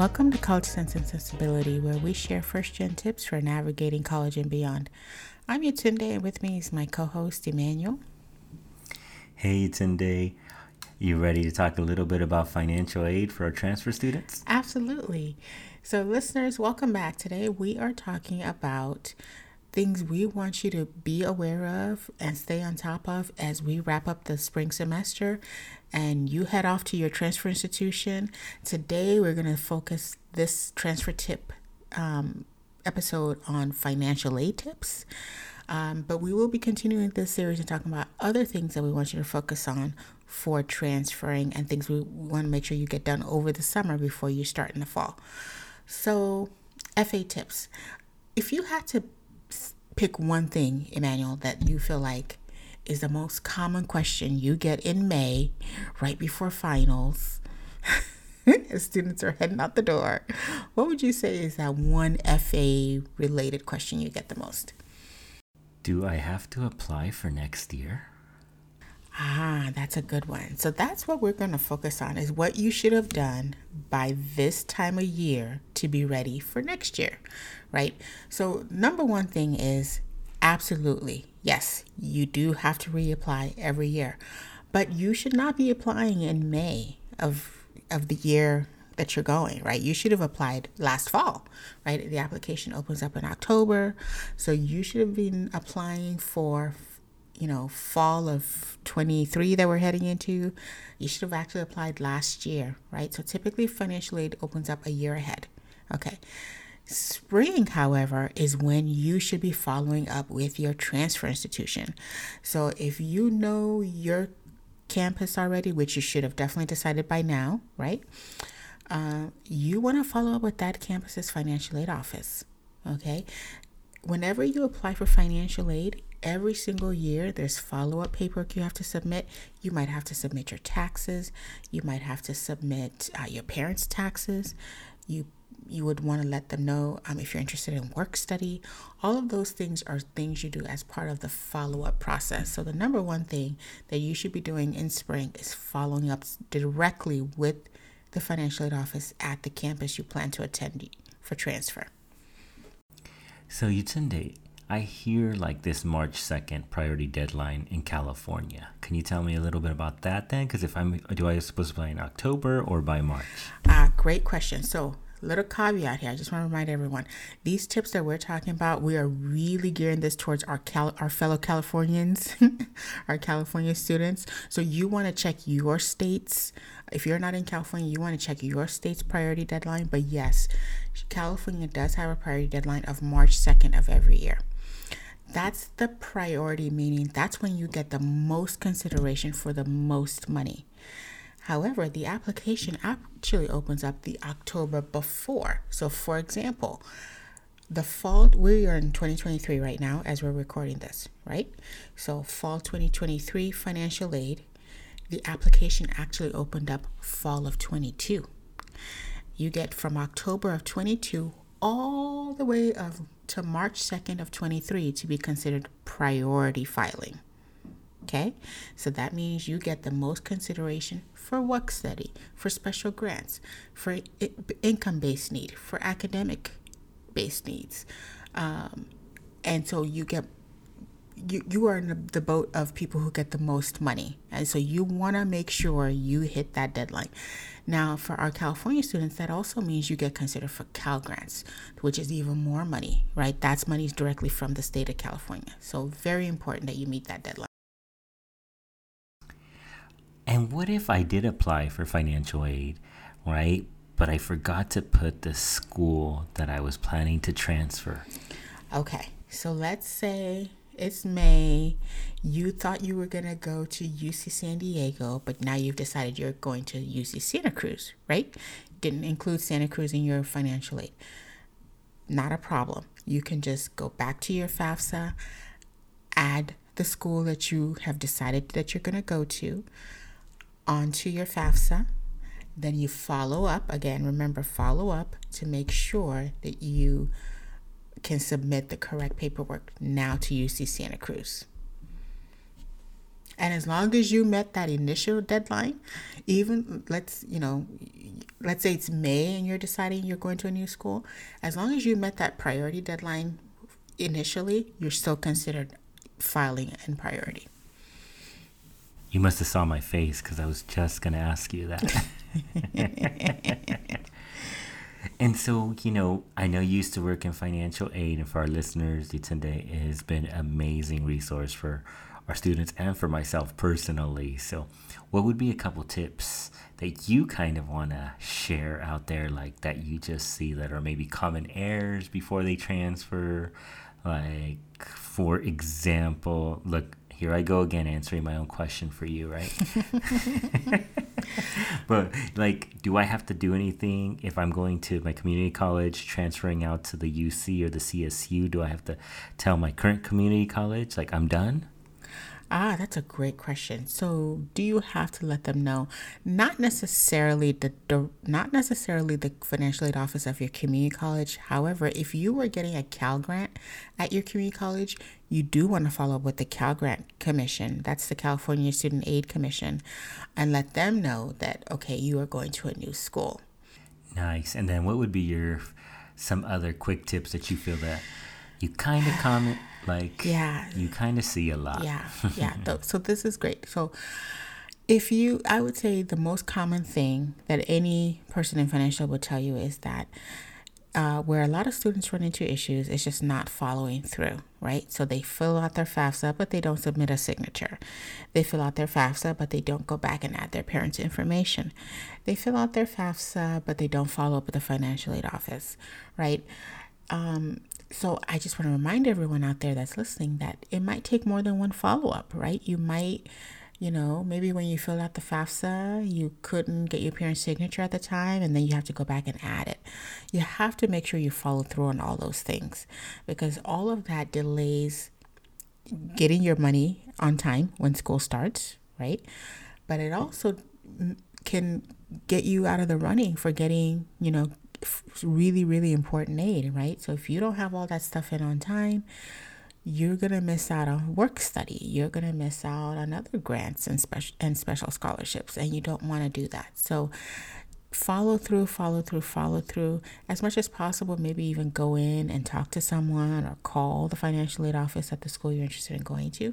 Welcome to College Sense and Sensibility, where we share first gen tips for navigating college and beyond. I'm Yatunde, and with me is my co host, Emmanuel. Hey, Tunde. You ready to talk a little bit about financial aid for our transfer students? Absolutely. So, listeners, welcome back. Today, we are talking about things we want you to be aware of and stay on top of as we wrap up the spring semester and you head off to your transfer institution. Today, we're going to focus this transfer tip um, episode on financial aid tips. Um, but we will be continuing this series and talking about other things that we want you to focus on for transferring and things we want to make sure you get done over the summer before you start in the fall. So, FA tips. If you had to pick one thing, Emmanuel, that you feel like is the most common question you get in May, right before finals, as students are heading out the door. What would you say is that one FA related question you get the most? Do I have to apply for next year? Ah, that's a good one. So that's what we're going to focus on is what you should have done by this time of year to be ready for next year, right? So number one thing is absolutely. Yes, you do have to reapply every year. But you should not be applying in May of of the year that you're going, right? You should have applied last fall, right? The application opens up in October. So you should have been applying for you know, fall of 23 that we're heading into, you should have actually applied last year, right? So typically financial aid opens up a year ahead. Okay. Spring, however, is when you should be following up with your transfer institution. So if you know your campus already, which you should have definitely decided by now, right? Uh, you want to follow up with that campus's financial aid office. Okay. Whenever you apply for financial aid, every single year there's follow-up paperwork you have to submit you might have to submit your taxes you might have to submit uh, your parents taxes you you would want to let them know um, if you're interested in work study all of those things are things you do as part of the follow-up process so the number one thing that you should be doing in spring is following up directly with the financial aid office at the campus you plan to attend for transfer so you Yatunde, I hear like this March 2nd priority deadline in California. Can you tell me a little bit about that then? Because if I'm, do I supposed to play in October or by March? Ah, uh, great question. So, little caveat here. I just want to remind everyone these tips that we're talking about, we are really gearing this towards our Cal- our fellow Californians, our California students. So you want to check your state's. If you're not in California, you want to check your state's priority deadline. But yes, California does have a priority deadline of March 2nd of every year. That's the priority, meaning that's when you get the most consideration for the most money. However, the application actually opens up the October before. So, for example, the fall, we are in 2023 right now as we're recording this, right? So, fall 2023 financial aid, the application actually opened up fall of 22. You get from October of 22 all the way of to March 2nd of 23 to be considered priority filing. Okay, so that means you get the most consideration for work study, for special grants, for income based need, for academic based needs. Um, and so you get you, you are in the boat of people who get the most money. And so you want to make sure you hit that deadline. Now, for our California students, that also means you get considered for Cal Grants, which is even more money, right? That's money directly from the state of California. So, very important that you meet that deadline. And what if I did apply for financial aid, right? But I forgot to put the school that I was planning to transfer. Okay, so let's say it's May. You thought you were going to go to UC San Diego, but now you've decided you're going to UC Santa Cruz, right? Didn't include Santa Cruz in your financial aid. Not a problem. You can just go back to your FAFSA, add the school that you have decided that you're going to go to onto your FAFSA. Then you follow up. Again, remember, follow up to make sure that you can submit the correct paperwork now to UC Santa Cruz. And as long as you met that initial deadline, even let's, you know, let's say it's May and you're deciding you're going to a new school, as long as you met that priority deadline initially, you're still considered filing in priority. You must have saw my face because I was just going to ask you that. and so, you know, I know you used to work in financial aid, and for our listeners, Yatunde has been an amazing resource for our students and for myself personally. So, what would be a couple tips that you kind of want to share out there, like that you just see that are maybe common errors before they transfer? Like, for example, look, here I go again answering my own question for you, right? but like, do I have to do anything if I'm going to my community college, transferring out to the UC or the CSU? Do I have to tell my current community college like I'm done? Ah, that's a great question. So, do you have to let them know? Not necessarily the, the not necessarily the financial aid office of your community college. However, if you were getting a Cal grant at your community college, you do want to follow up with the Cal Grant Commission. That's the California Student Aid Commission, and let them know that okay, you are going to a new school. Nice. And then, what would be your some other quick tips that you feel that you kind of comment like yeah you kind of see a lot yeah yeah so this is great so if you i would say the most common thing that any person in financial would tell you is that uh, where a lot of students run into issues is just not following through, right? So they fill out their FAFSA, but they don't submit a signature. They fill out their FAFSA, but they don't go back and add their parents' information. They fill out their FAFSA, but they don't follow up with the financial aid office, right? Um, so I just want to remind everyone out there that's listening that it might take more than one follow up, right? You might, you know, maybe when you fill out the FAFSA, you couldn't get your parent's signature at the time, and then you have to go back and add it. You have to make sure you follow through on all those things because all of that delays getting your money on time when school starts, right? But it also can get you out of the running for getting, you know, really, really important aid, right? So if you don't have all that stuff in on time, you're going to miss out on work study. You're going to miss out on other grants and special and special scholarships and you don't want to do that. So follow through, follow through, follow through as much as possible. Maybe even go in and talk to someone or call the financial aid office at the school you're interested in going to.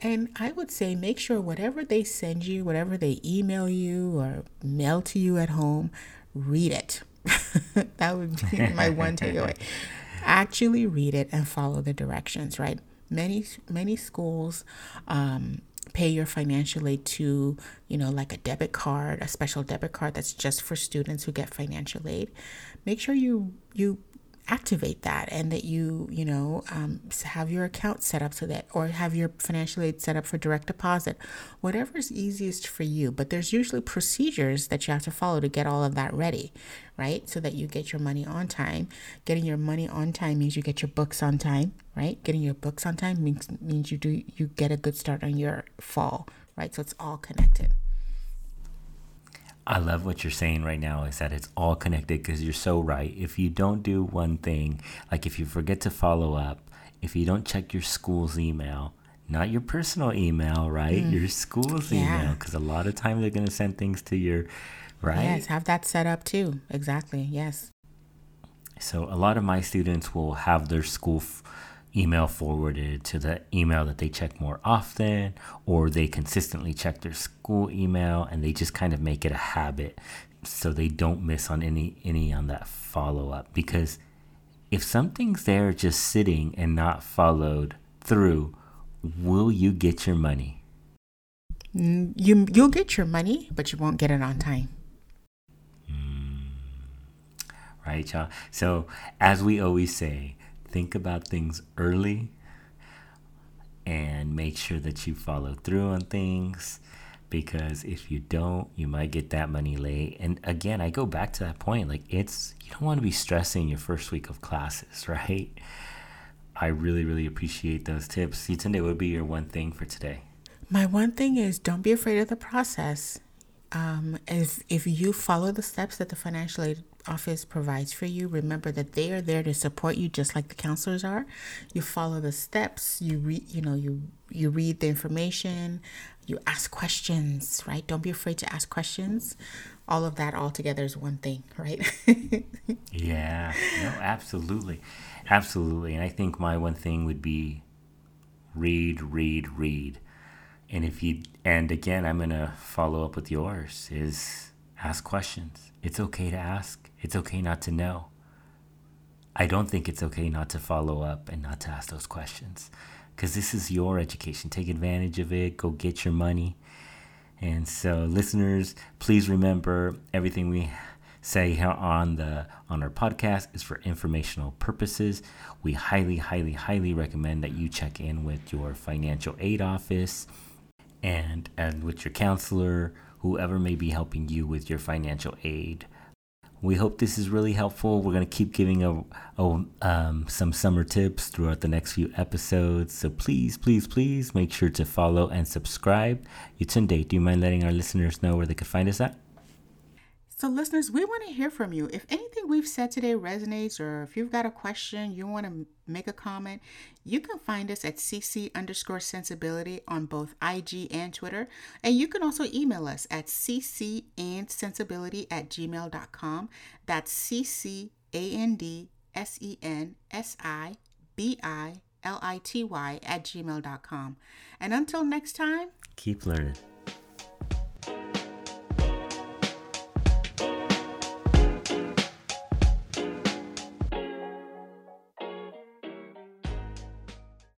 And I would say make sure whatever they send you, whatever they email you or mail to you at home, read it that would be my one takeaway. Actually read it and follow the directions, right? Many many schools um, pay your financial aid to, you know, like a debit card, a special debit card that's just for students who get financial aid. Make sure you you activate that and that you you know um, have your account set up so that or have your financial aid set up for direct deposit. Whatever is easiest for you but there's usually procedures that you have to follow to get all of that ready right? So that you get your money on time. Getting your money on time means you get your books on time right? Getting your books on time means means you do you get a good start on your fall right? So it's all connected I love what you're saying right now is that it's all connected because you're so right. If you don't do one thing, like if you forget to follow up, if you don't check your school's email, not your personal email, right? Mm. Your school's yeah. email, because a lot of times they're going to send things to your, right? Yes, have that set up too. Exactly. Yes. So a lot of my students will have their school. F- email forwarded to the email that they check more often, or they consistently check their school email and they just kind of make it a habit so they don't miss on any any on that follow up because if something's there just sitting and not followed through will you get your money? Mm, you you'll get your money but you won't get it on time. Mm. right y'all? So as we always say think about things early and make sure that you follow through on things because if you don't you might get that money late. And again i go back to that point like it's you don't want to be stressing your first week of classes right? I really really appreciate those tips. Yatunde would be your one thing for today? My one thing is don't be afraid of the process. Um, if if you follow the steps that the financial aid office provides for you, remember that they are there to support you, just like the counselors are. You follow the steps. You read, you know, you you read the information. You ask questions, right? Don't be afraid to ask questions. All of that all together is one thing, right? yeah. No, absolutely, absolutely. And I think my one thing would be read, read, read. And if you, and again, I'm going to follow up with yours is ask questions. It's okay to ask. It's okay not to know. I don't think it's okay not to follow up and not to ask those questions because this is your education. Take advantage of it. Go get your money. And so, listeners, please remember everything we say here on the on our podcast is for informational purposes. We highly, highly, highly recommend that you check in with your financial aid office and and with your counselor, whoever may be helping you with your financial aid. We hope this is really helpful. We're going to keep giving a, a um, some summer tips throughout the next few episodes. So please, please, please make sure to follow and subscribe. Yatunde, do you mind letting our listeners know where they could find us at? So, listeners, we want to hear from you. If anything we've said today resonates, or if you've got a question, you want to make a comment, you can find us at cc underscore sensibility on both IG and Twitter. And you can also email us at cc and sensibility at gmail.com. That's cc a n d s e n s i b i l i t y at gmail.com. And until next time, keep learning.